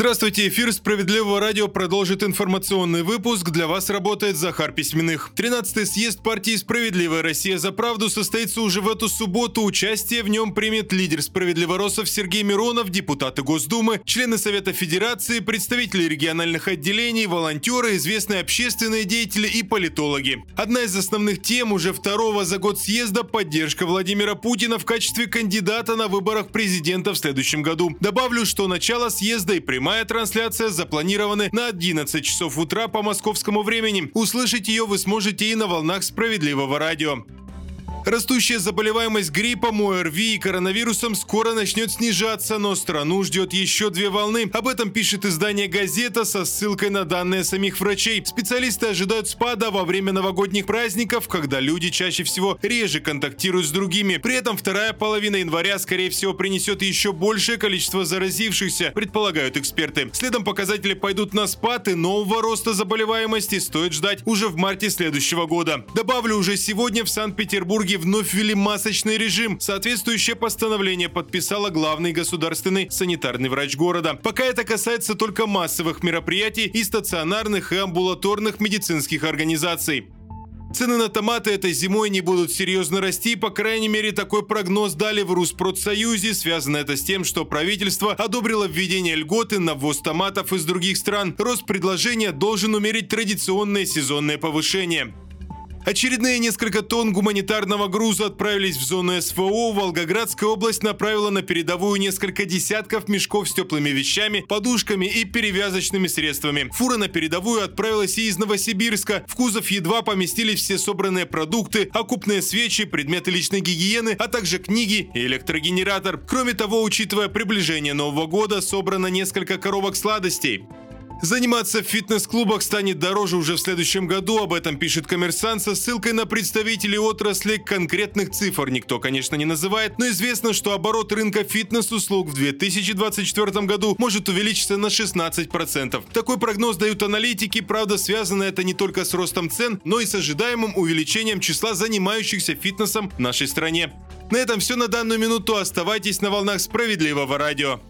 Здравствуйте, эфир «Справедливого радио» продолжит информационный выпуск. Для вас работает Захар Письменных. 13-й съезд партии «Справедливая Россия за правду» состоится уже в эту субботу. Участие в нем примет лидер «Справедливоросов» Сергей Миронов, депутаты Госдумы, члены Совета Федерации, представители региональных отделений, волонтеры, известные общественные деятели и политологи. Одна из основных тем уже второго за год съезда – поддержка Владимира Путина в качестве кандидата на выборах президента в следующем году. Добавлю, что начало съезда и прямой Прямая трансляция запланирована на 11 часов утра по московскому времени. Услышать ее вы сможете и на волнах справедливого радио. Растущая заболеваемость гриппом, ОРВИ и коронавирусом скоро начнет снижаться, но страну ждет еще две волны. Об этом пишет издание «Газета» со ссылкой на данные самих врачей. Специалисты ожидают спада во время новогодних праздников, когда люди чаще всего реже контактируют с другими. При этом вторая половина января, скорее всего, принесет еще большее количество заразившихся, предполагают эксперты. Следом показатели пойдут на спад и нового роста заболеваемости стоит ждать уже в марте следующего года. Добавлю, уже сегодня в Санкт-Петербурге Петербурге вновь ввели масочный режим. Соответствующее постановление подписала главный государственный санитарный врач города. Пока это касается только массовых мероприятий и стационарных и амбулаторных медицинских организаций. Цены на томаты этой зимой не будут серьезно расти, по крайней мере такой прогноз дали в Руспродсоюзе. Связано это с тем, что правительство одобрило введение льготы на ввоз томатов из других стран. Рост предложения должен умерить традиционное сезонное повышение. Очередные несколько тонн гуманитарного груза отправились в зону СВО. Волгоградская область направила на передовую несколько десятков мешков с теплыми вещами, подушками и перевязочными средствами. Фура на передовую отправилась и из Новосибирска. В кузов едва поместились все собранные продукты, окупные свечи, предметы личной гигиены, а также книги и электрогенератор. Кроме того, учитывая приближение Нового года, собрано несколько коробок сладостей. Заниматься в фитнес-клубах станет дороже уже в следующем году, об этом пишет коммерсант со ссылкой на представителей отрасли. Конкретных цифр никто, конечно, не называет, но известно, что оборот рынка фитнес-услуг в 2024 году может увеличиться на 16%. Такой прогноз дают аналитики, правда, связано это не только с ростом цен, но и с ожидаемым увеличением числа занимающихся фитнесом в нашей стране. На этом все на данную минуту. Оставайтесь на волнах справедливого радио.